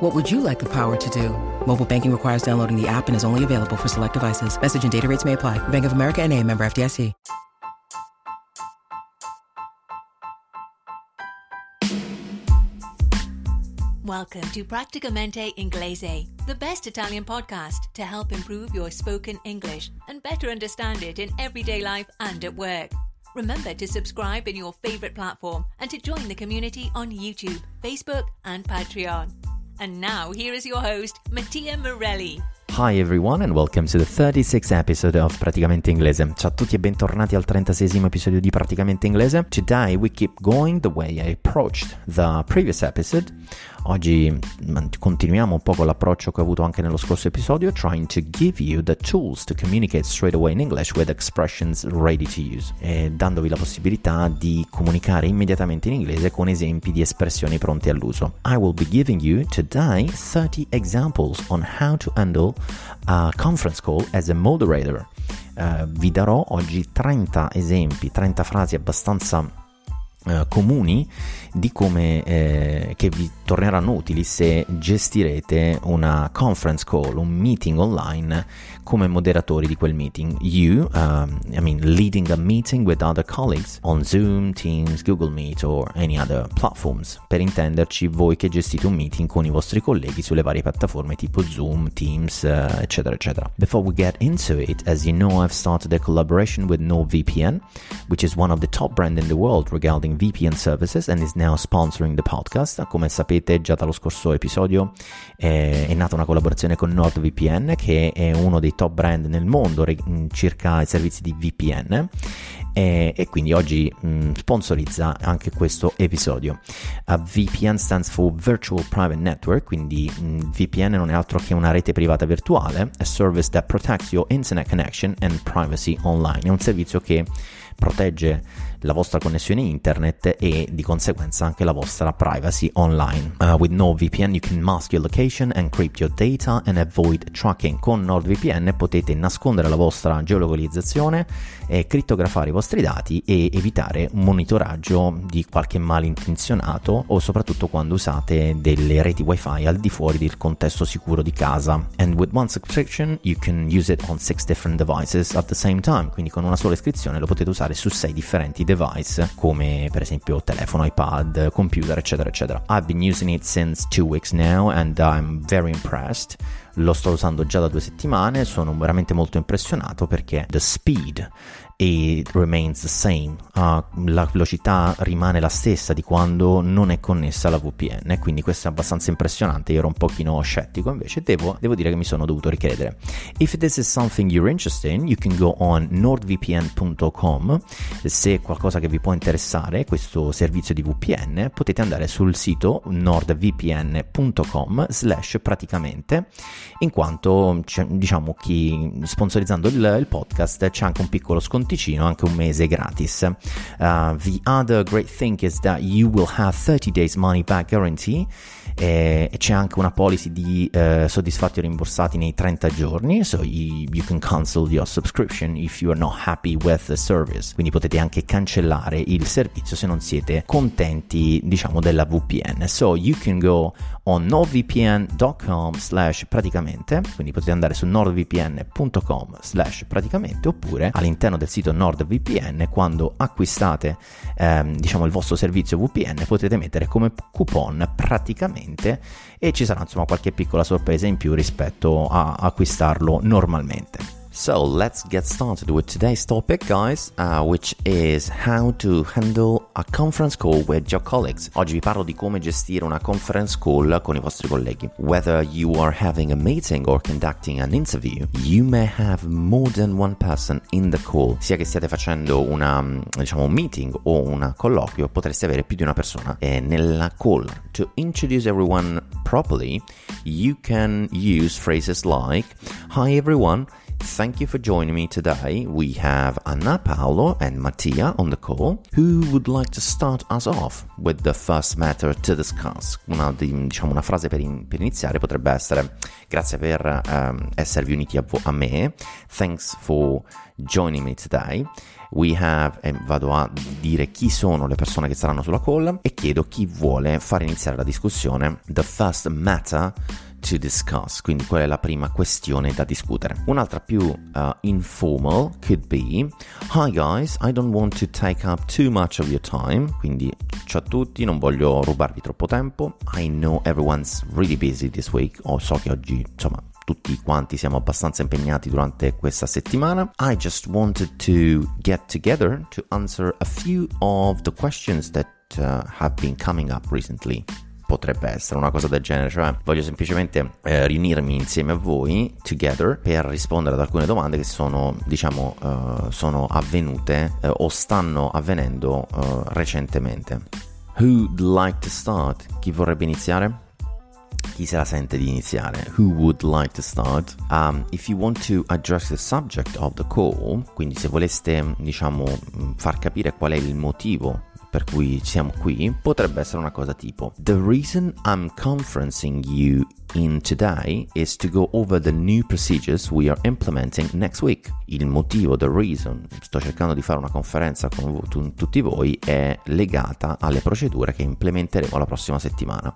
What would you like the power to do? Mobile banking requires downloading the app and is only available for select devices. Message and data rates may apply. Bank of America and a member FDIC. Welcome to Practicamente Inglese, the best Italian podcast to help improve your spoken English and better understand it in everyday life and at work. Remember to subscribe in your favorite platform and to join the community on YouTube, Facebook, and Patreon. And now, here is your host, Mattia Morelli. Hi everyone and welcome to the 36th episode of Praticamente Inglese. Ciao a tutti e bentornati al 36esimo episodio di Praticamente Inglese. Today we keep going the way I approached the previous episode. Oggi continuiamo un po' con l'approccio che ho avuto anche nello scorso episodio, trying to give you the tools to communicate straight away in English with expressions ready to use, e dandovi la possibilità di comunicare immediatamente in inglese con esempi di espressioni pronte all'uso. I will be giving you today 30 examples on how to handle a conference call as a moderator. Uh, vi darò oggi 30 esempi, 30 frasi abbastanza uh, comuni di come eh, che vi torneranno utili se gestirete una conference call, un meeting online come moderatori di quel meeting. You, um, I mean, leading a meeting with other colleagues on Zoom, Teams, Google Meet or any other platforms. Per intenderci, voi che gestite un meeting con i vostri colleghi sulle varie piattaforme tipo Zoom, Teams, uh, eccetera, eccetera. Before we get into it, as you know, I've started a collaboration with NordVPN, which is one of the top brands in the world regarding VPN services and is now sponsoring the podcast. Come sapete già dallo scorso episodio eh, è nata una collaborazione con NordVPN che è uno dei top brand nel mondo circa i servizi di VPN e, quindi oggi mh, sponsorizza anche questo episodio. Uh, VPN stands for Virtual Private Network, quindi mh, VPN non è altro che una rete privata virtuale, a service that protects your internet connection and privacy online. È un servizio che protegge la vostra connessione internet e di conseguenza anche la vostra privacy online. Uh, with NordVPN you can mask your location, encrypt your data and avoid tracking. Con NordVPN potete nascondere la vostra geolocalizzazione, eh, crittografare i vostri dati e evitare un monitoraggio di qualche malintenzionato o soprattutto quando usate delle reti wifi al di fuori del contesto sicuro di casa. And with one subscription you can use it on six different devices at the same time, quindi con una sola iscrizione lo potete usare su sei differenti device come per esempio telefono, iPad, computer, eccetera, eccetera. I've been using it since two weeks now and I'm very impressed. Lo sto usando già da due settimane, sono veramente molto impressionato perché the speed it remains the same, uh, la velocità rimane la stessa di quando non è connessa alla VPN, quindi questo è abbastanza impressionante, io ero un pochino scettico, invece devo, devo dire che mi sono dovuto ricredere. If this is something you're interested in, you can go on nordvpn.com, se è qualcosa che vi può interessare, questo servizio di VPN, potete andare sul sito nordvpn.com slash praticamente, in quanto diciamo chi sponsorizzando il, il podcast c'è anche un piccolo sconto conticino, anche un mese gratis. Uh, the other great thing is that you will have 30 days money back guarantee e c'è anche una policy di eh, soddisfatti o rimborsati nei 30 giorni, so you, you, can cancel your subscription if you are not happy with the service, quindi potete anche cancellare il servizio se non siete contenti diciamo della VPN. So you can go on nordvpn.com slash praticamente, quindi potete andare su nordvpn.com slash praticamente oppure all'interno del sito NordVPN quando acquistate ehm, diciamo il vostro servizio VPN potete mettere come coupon praticamente e ci sarà insomma qualche piccola sorpresa in più rispetto a acquistarlo normalmente. So let's get started with today's topic, guys, uh, which is how to handle a conference call with your colleagues. Oggi vi parlo di come gestire una conference call con i vostri colleghi. Whether you are having a meeting or conducting an interview, you may have more than one person in the call. Sia che stiate facendo una, diciamo, un meeting o un colloquio, potreste avere più di una persona nella call. To introduce everyone properly, you can use phrases like Hi everyone. Thank you for joining me today. We have Anna, Paolo, and Mattia on the call. Who would like to start us off with the first matter to discuss? Una, diciamo, una frase per, in, per, iniziare potrebbe essere: Grazie per um, esservi uniti a, vo- a me. Thanks for joining me today. We have, e vado a dire chi sono le persone che saranno sulla call e chiedo chi vuole fare iniziare la discussione. The first matter to discuss, quindi qual è la prima questione da discutere. Un'altra più uh, informal could be Hi guys, I don't want to take up too much of your time, quindi ciao a tutti, non voglio rubarvi troppo tempo. I know everyone's really busy this week, o so che oggi, insomma, tutti quanti siamo abbastanza impegnati durante questa settimana. I just wanted to get together to answer a few of the questions that uh, have been coming up recently potrebbe essere una cosa del genere, cioè voglio semplicemente eh, riunirmi insieme a voi, together, per rispondere ad alcune domande che sono, diciamo, uh, sono avvenute uh, o stanno avvenendo uh, recentemente. Who'd like to start? Chi vorrebbe iniziare? chi se la sente di iniziare? Who would like to start? Um, if you want to address the subject of the call, quindi se voleste, diciamo, far capire qual è il motivo per cui siamo qui potrebbe essere una cosa tipo The reason I'm conferencing you in today is to go over the new procedures we are implementing next week. Il motivo, the reason, sto cercando di fare una conferenza con tutti voi, è legata alle procedure che implementeremo la prossima settimana.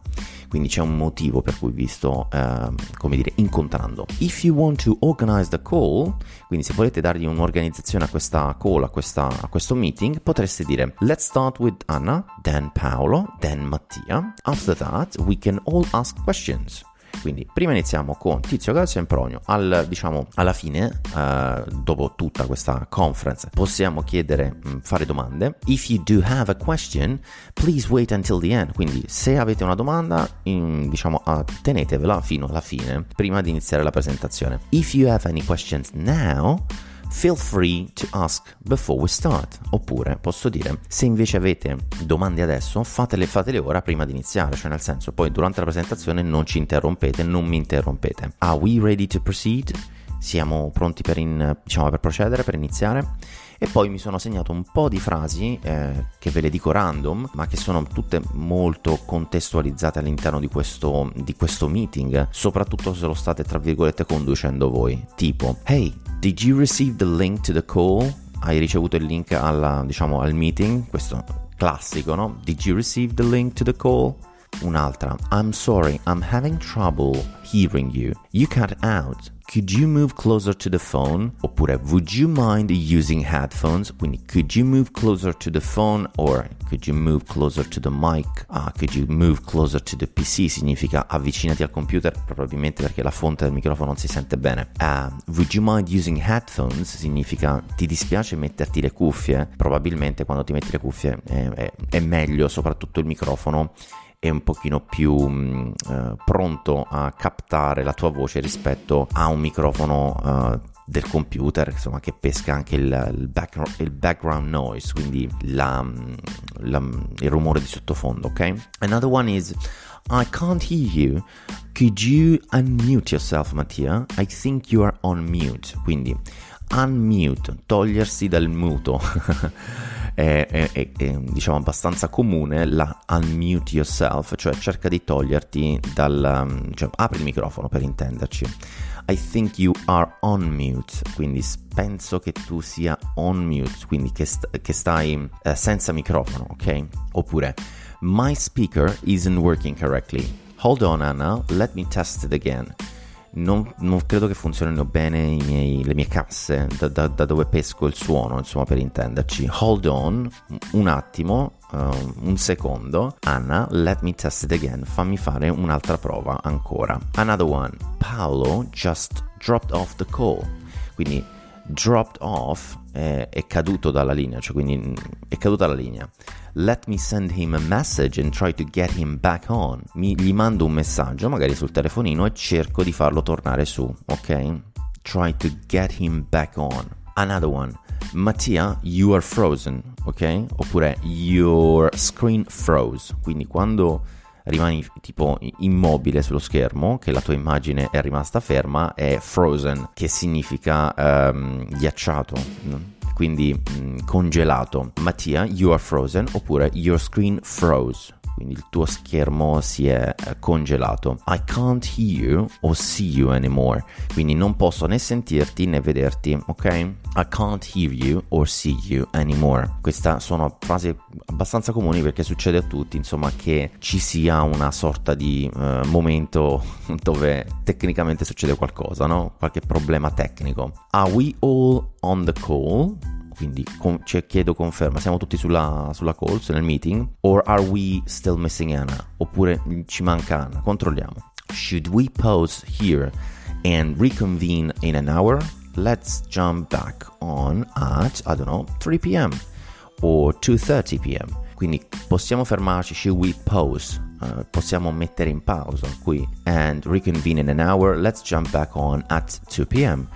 Quindi c'è un motivo per cui vi sto, eh, come dire, incontrando. If you want to organize the call, quindi se volete dargli un'organizzazione a questa call, a, questa, a questo meeting, potreste dire Let's start with Anna, then Paolo, then Mattia. After that, we can all ask questions. Quindi prima iniziamo con Tizio Calcio e Impronio. Al, diciamo, alla fine, uh, dopo tutta questa conference, possiamo chiedere, mm, fare domande. If you do have a question, please wait until the end. Quindi se avete una domanda, in, diciamo, tenetevela fino alla fine, prima di iniziare la presentazione. If you have any questions now, Feel free to ask before we start. Oppure posso dire, se invece avete domande adesso, fatele, fatele ora prima di iniziare, cioè nel senso poi durante la presentazione non ci interrompete, non mi interrompete. Are we ready to proceed? Siamo pronti per, in, diciamo, per procedere, per iniziare? E poi mi sono segnato un po' di frasi eh, che ve le dico random, ma che sono tutte molto contestualizzate all'interno di questo, di questo meeting, soprattutto se lo state tra virgolette conducendo voi. Tipo, hey, did you receive the link to the call? Hai ricevuto il link alla, diciamo, al meeting? Questo classico, no? Did you receive the link to the call? Un'altra, I'm sorry, I'm having trouble hearing you. You cut out. Could you move closer to the phone? Oppure would you mind using headphones? Quindi could you move closer to the phone or could you move closer to the mic? Uh, could you move closer to the PC? Significa avvicinati al computer, probabilmente perché la fonte del microfono non si sente bene. Uh, would you mind using headphones? Significa ti dispiace metterti le cuffie? Probabilmente quando ti metti le cuffie è, è, è meglio, soprattutto il microfono è un pochino più mh, mm, eh, pronto a captare la tua voce rispetto a un microfono uh, del computer insomma che pesca anche il, il, background, il background, noise quindi la, mm, la, il rumore di sottofondo ok? Another one is I can't hear you. Could you unmute yourself Mattia? I think you are on mute. Quindi unmute togliersi dal muto è, è, è, è, diciamo abbastanza comune la unmute yourself, cioè cerca di toglierti dal... Cioè apri il microfono per intenderci. I think you are on mute, quindi penso che tu sia on mute, quindi che, st- che stai uh, senza microfono, ok? Oppure My speaker isn't working correctly. Hold on Anna, let me test it again non, non, credo che funzionino bene miei, le mie casse da, da, da, dove pesco il suono, insomma, per intenderci. Hold on, un attimo, uh, un secondo. Anna, let me test it again. Fammi fare un'altra prova ancora. Another one. Paolo just dropped off the call. Quindi dropped off è, è caduto dalla linea, cioè quindi mm, è caduta la linea. Let me send him a message and try to get him back on. Mi, gli mando un messaggio, magari sul telefonino, e cerco di farlo tornare su, ok? Try to get him back on. Another one. Mattia, you are frozen, ok? Oppure your screen froze. Quindi quando rimani tipo immobile sullo schermo, che la tua immagine è rimasta ferma, è frozen, che significa um, ghiacciato quindi mm, congelato. Mattia, you are frozen, oppure your screen froze quindi il tuo schermo si è eh, congelato. I can't hear you or see you anymore, quindi non posso né sentirti né vederti, ok? I can't hear you or see you anymore. Queste sono frasi abbastanza comuni perché succede a tutti, insomma, che ci sia una sorta di uh, momento dove tecnicamente succede qualcosa, no? Qualche problema tecnico. Are we all on the call? Quindi con, cioè, chiedo conferma, siamo tutti sulla, sulla call, nel meeting, or are we still missing Anna? Oppure ci manca Anna? Controlliamo. Should we pause here and reconvene in an hour? Let's jump back on at, I don't know, 3 p.m. or 2.30 p.m. Quindi possiamo fermarci, should we pause? Uh, possiamo mettere in pausa qui and reconvene in an hour. Let's jump back on at 2 p.m.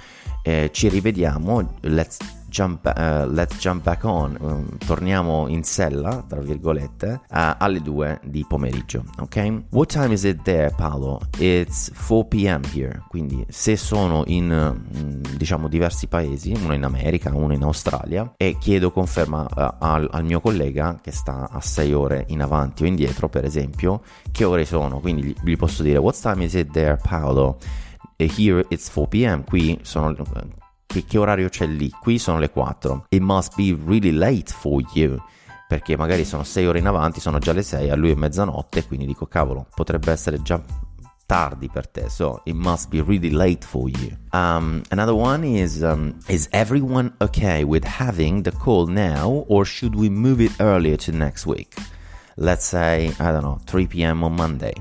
Eh, ci rivediamo, let's jump, uh, let's jump back on, um, torniamo in sella, tra virgolette, uh, alle 2 di pomeriggio, ok? What time is it there, Paolo? It's 4 p.m. here, quindi se sono in, mm, diciamo, diversi paesi, uno in America, uno in Australia, e chiedo conferma uh, al, al, mio collega che sta a 6 ore in avanti o indietro, per esempio, che ore sono, quindi gli, posso dire, what time is it there, Paolo? Here it's 4 p.m. Qui sono che, che orario c'è lì? Qui sono le 4. It must be really late for you perché magari sono 6 ore in avanti, sono già le 6, a lui è mezzanotte, quindi dico cavolo, potrebbe essere già tardi per te, so it must be really late for you. Um, another one is um, Is everyone okay with having the call now, or should we move it earlier to next week? Let's say, I don't know, 3 p.m. on Monday.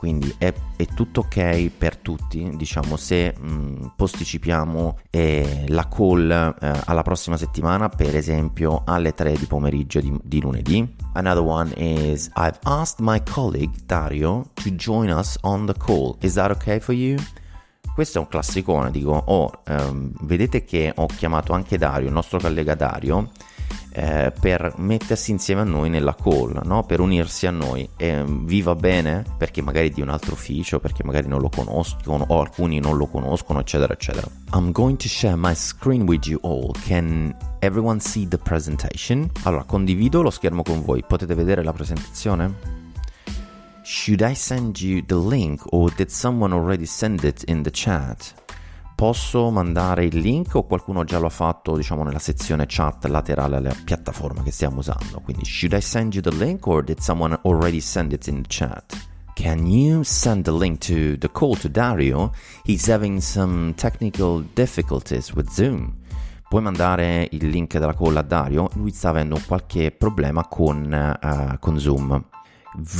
Quindi è, è, tutto ok per tutti, diciamo, se mh, posticipiamo eh, la call eh, alla prossima settimana, per esempio alle 3 di pomeriggio di, di, lunedì. Another one is I've asked my colleague Dario to join us on the call. Is that okay for you? Questo è un classicone, dico, oh, ehm, vedete che ho chiamato anche Dario, il nostro collega Dario, eh, per mettersi insieme a noi nella call, no? per unirsi a noi. E mm, vi va bene? Perché magari di un altro ufficio, perché magari non lo conoscono o alcuni non lo conoscono, eccetera, eccetera. I'm going to share my screen with you all. Can everyone see the presentation? Allora, condivido lo schermo con voi. Potete vedere la presentazione? Should I send you the link or did someone already send it in the chat? Posso mandare il link o qualcuno già lo ha fatto diciamo nella sezione chat laterale alla piattaforma che stiamo usando quindi should I send you the link or did someone already send it in the chat Can you send the link to the call to Dario? He's having some technical difficulties with Zoom. Puoi mandare il link della call a Dario? Lui sta avendo qualche problema con, uh, con Zoom.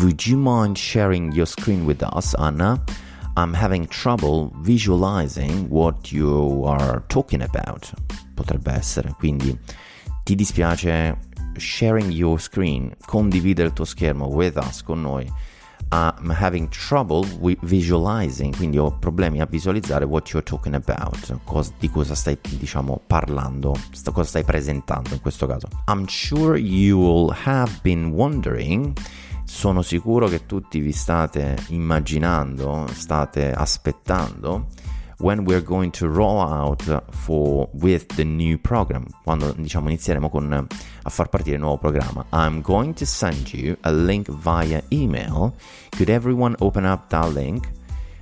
Would you mind sharing your screen with us, Anna? I'm having trouble visualizing what you are talking about. Potrebbe essere, quindi ti dispiace sharing your screen, condividere il tuo schermo with us, con noi. I'm having trouble visualizing, quindi ho problemi a visualizzare what you're talking about, cos- di cosa stai, diciamo, parlando, st- cosa stai presentando in questo caso. I'm sure you will have been wondering sono sicuro che tutti vi state immaginando, state aspettando when we're going to roll out for with the new program quando diciamo inizieremo con, a far partire il nuovo programma. I'm going to send you a link via email. Could everyone open up that link?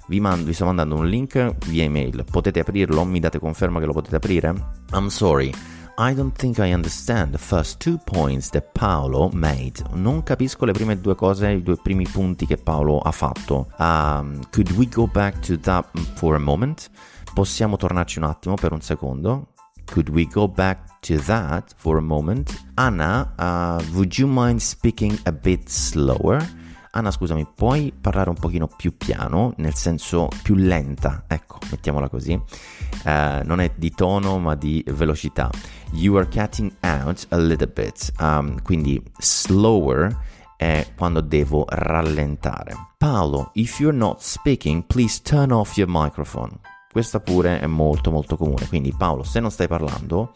Vi, mando, vi sto mandando un link via email. Potete aprirlo? Mi date conferma che lo potete aprire? I'm sorry I don't think I understand the first two points that Paolo made. Non capisco le prime due cose, i due primi punti che Paolo ha fatto. Um, could we go back to that for a moment? Possiamo tornarci un attimo per un secondo? Could we go back to that for a moment? Anna, uh, would you mind speaking a bit slower? Anna, scusami, puoi parlare un pochino più piano, nel senso più lenta, ecco, mettiamola così. Uh, non è di tono ma di velocità. You are cutting out a little bit, um, quindi slower è quando devo rallentare. Paolo, if you're not speaking, please turn off your microphone. Questa pure è molto molto comune, quindi Paolo, se non stai parlando,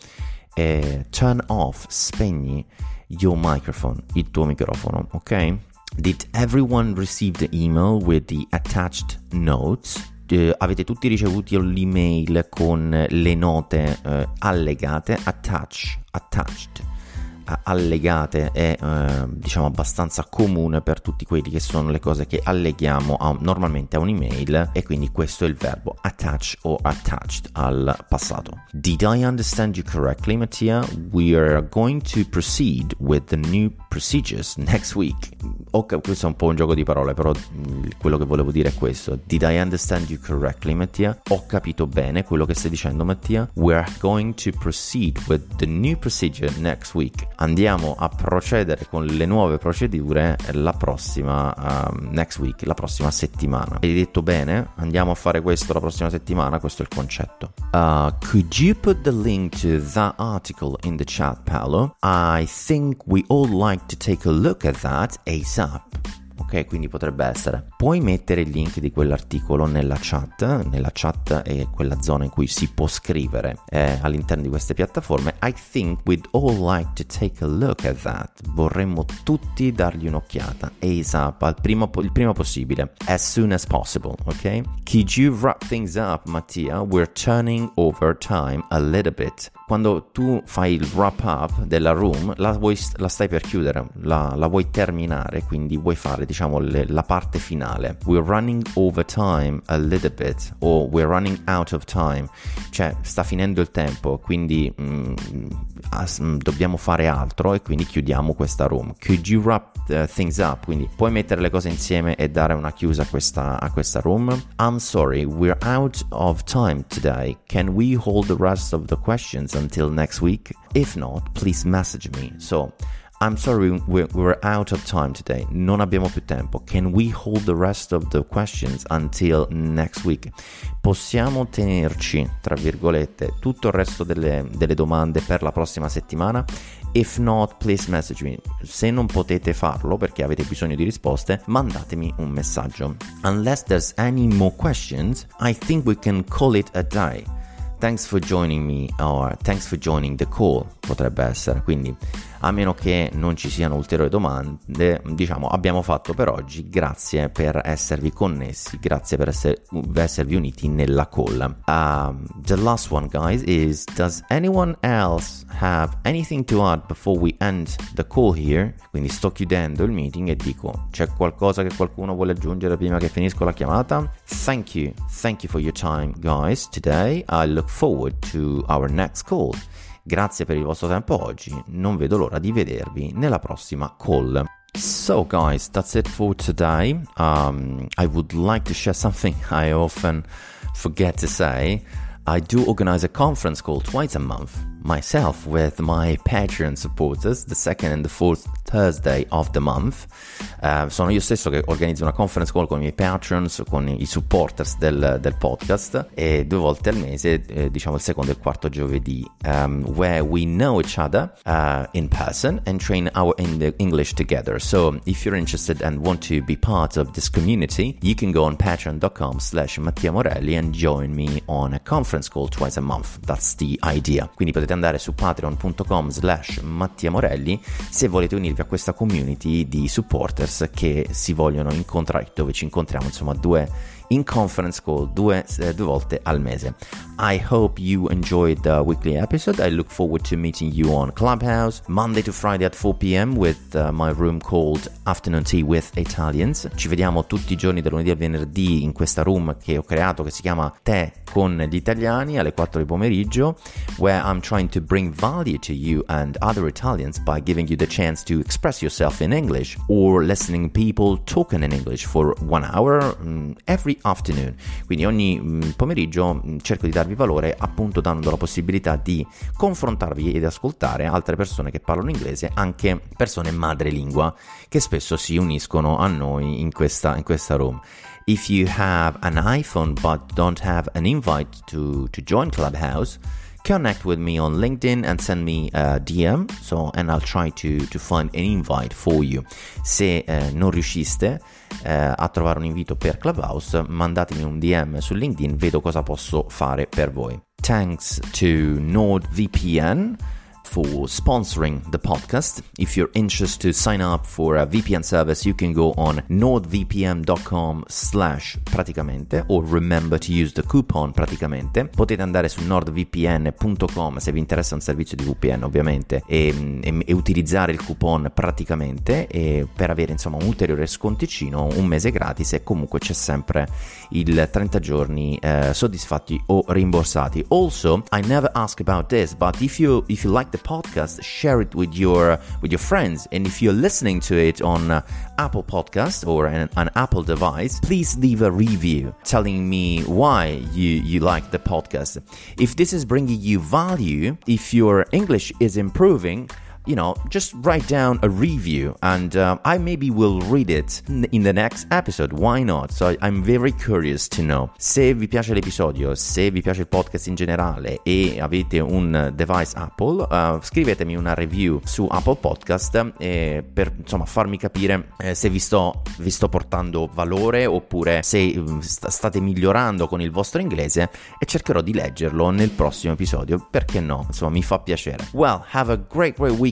eh, turn off, spegni your microphone, il tuo microfono, ok? Did everyone receive the email with the attached notes? Uh, avete tutti ricevuto l'email con le note uh, allegate, attach, attached allegate è eh, diciamo abbastanza comune per tutti quelli che sono le cose che alleghiamo a, normalmente a un'email e quindi questo è il verbo attach o attached al passato. Did I understand you correctly Mattia? We are going to proceed with the new procedures next week. Ok, questo è un po' un gioco di parole, però mm, quello che volevo dire è questo. Did I understand you correctly Mattia? Ho capito bene quello che stai dicendo Mattia? We are going to proceed with the new procedure next week andiamo a procedere con le nuove procedure la prossima uh, next week, la prossima settimana. Hai detto bene? Andiamo a fare questo la prossima settimana, questo è il concetto. Uh, could you put the link to that article in the chat, Paolo? I think we all like to take a look at that ASAP ok? Quindi potrebbe essere. Puoi mettere il link di quell'articolo nella chat, nella chat è quella zona in cui si può scrivere eh, all'interno di queste piattaforme. I think we'd all like to take a look at that. Vorremmo tutti dargli un'occhiata ASAP, al primo, il prima possibile, as soon as possible, ok? Could you wrap things up, Mattia? We're turning over time a little bit quando tu fai il wrap up della room, la, vuoi, la stai per chiudere, la, la, vuoi terminare, quindi vuoi fare diciamo le, la parte finale. We're running over time a little bit, o we're running out of time, cioè sta finendo il tempo, quindi mm, as, mm, dobbiamo fare altro e quindi chiudiamo questa room. Could you wrap uh, things up? Quindi puoi mettere le cose insieme e dare una chiusa a questa, a questa room. I'm sorry, we're out of time today. Can we hold the rest of the questions? Until next week. If not, please message me. So, I'm sorry, we're, out of time today. Non abbiamo più tempo. Can we hold the rest of the questions until next week? Possiamo tenerci, tra virgolette, tutto il resto delle, delle domande per la prossima settimana? If not, please message me. Se non potete farlo perché avete bisogno di risposte, mandatemi un messaggio. Unless there's any more questions, I think we can call it a day. Thanks for joining me or thanks for joining the call potrebbe essere. Quindi a meno che non ci siano ulteriori domande, diciamo abbiamo fatto per oggi, grazie per esservi connessi, grazie per essere, esservi uniti nella call. Um, the last one guys is, does anyone else have anything to add before we end the call here? Quindi sto chiudendo il meeting e dico, c'è qualcosa che qualcuno vuole aggiungere prima che finisco la chiamata? Thank you, thank you for your time guys today, I look forward to our next call. Grazie per il vostro tempo oggi, non vedo l'ora di vedervi nella prossima call. So, guys, that's it for today. Um, I would like to share something I often forget to say. I do organize a conference call twice a month myself with my Patreon supporters the second and the fourth Thursday of the month. Uh, sono io stesso che organizzo una conference call con i miei patrons, con i supporters del, del podcast e due volte al mese, eh, diciamo il secondo e il quarto giovedì, um, where we know each other uh, in person and train our English together. So if you're interested and want to be part of this community, you can go on patreon.com slash Mattia Morelli and join me on a conference call twice a month. That's the idea. Quindi potete andare su patreon.com slash Mattia Morelli se volete unirvi a questa community di supporters che si vogliono incontrare, dove ci incontriamo insomma due in conference call due, uh, due volte al mese. I hope you enjoyed the weekly episode. I look forward to meeting you on Clubhouse Monday to Friday at 4 p.m. with uh, my room called Afternoon Tea with Italians. Ci vediamo tutti i giorni da lunedì al venerdì in questa room che ho creato che si chiama Tè con gli italiani alle 4 di pomeriggio, where I'm trying to bring value to you and other Italians by giving you the chance to express yourself in English or listening people talking in English for one hour um, every afternoon. Quindi ogni um, pomeriggio um, cerco di darvi valore appunto dando la possibilità di confrontarvi ed ascoltare altre persone che parlano inglese, anche persone madrelingua che spesso si uniscono a noi in questa, in questa room. If you have an iPhone but don't have an invite to, to join Clubhouse, connect with me on LinkedIn and send me a DM so and I'll try to, to find an invite for you. Se eh, non riusciste eh, a trovare un invito per Clubhouse, mandatemi un DM su LinkedIn, vedo cosa posso fare per voi. Thanks to NordVPN for sponsoring the podcast. If you're interested to sign up for a VPN service, you can go on nordvpn.com slash praticamente or remember to use the coupon praticamente. Potete andare su nordvpn.com se vi interessa un servizio di VPN ovviamente e, e, e utilizzare il coupon praticamente e per avere insomma un ulteriore sconticino, un mese gratis e comunque c'è sempre il 30 giorni eh, soddisfatti o rimborsati. Also, I never ask about this, but if you if you like the podcast, share it with your with your friends. And if you're listening to it on uh, Apple Podcast or an, an, Apple device, please leave a review telling me why you you like the podcast. If this is bringing you value, if your English is improving, you know, just write down a review and uh, I maybe will read it in the next episode. Why not? So I'm very curious to know. Se vi piace l'episodio, se vi piace il podcast in generale e avete un device Apple, uh, scrivetemi una review su Apple Podcast eh, per insomma farmi capire eh, se vi sto, vi sto portando valore oppure se um, st- state migliorando con il vostro inglese e cercherò di leggerlo nel prossimo episodio. Perché no? Insomma, mi fa piacere. Well, have a great, great week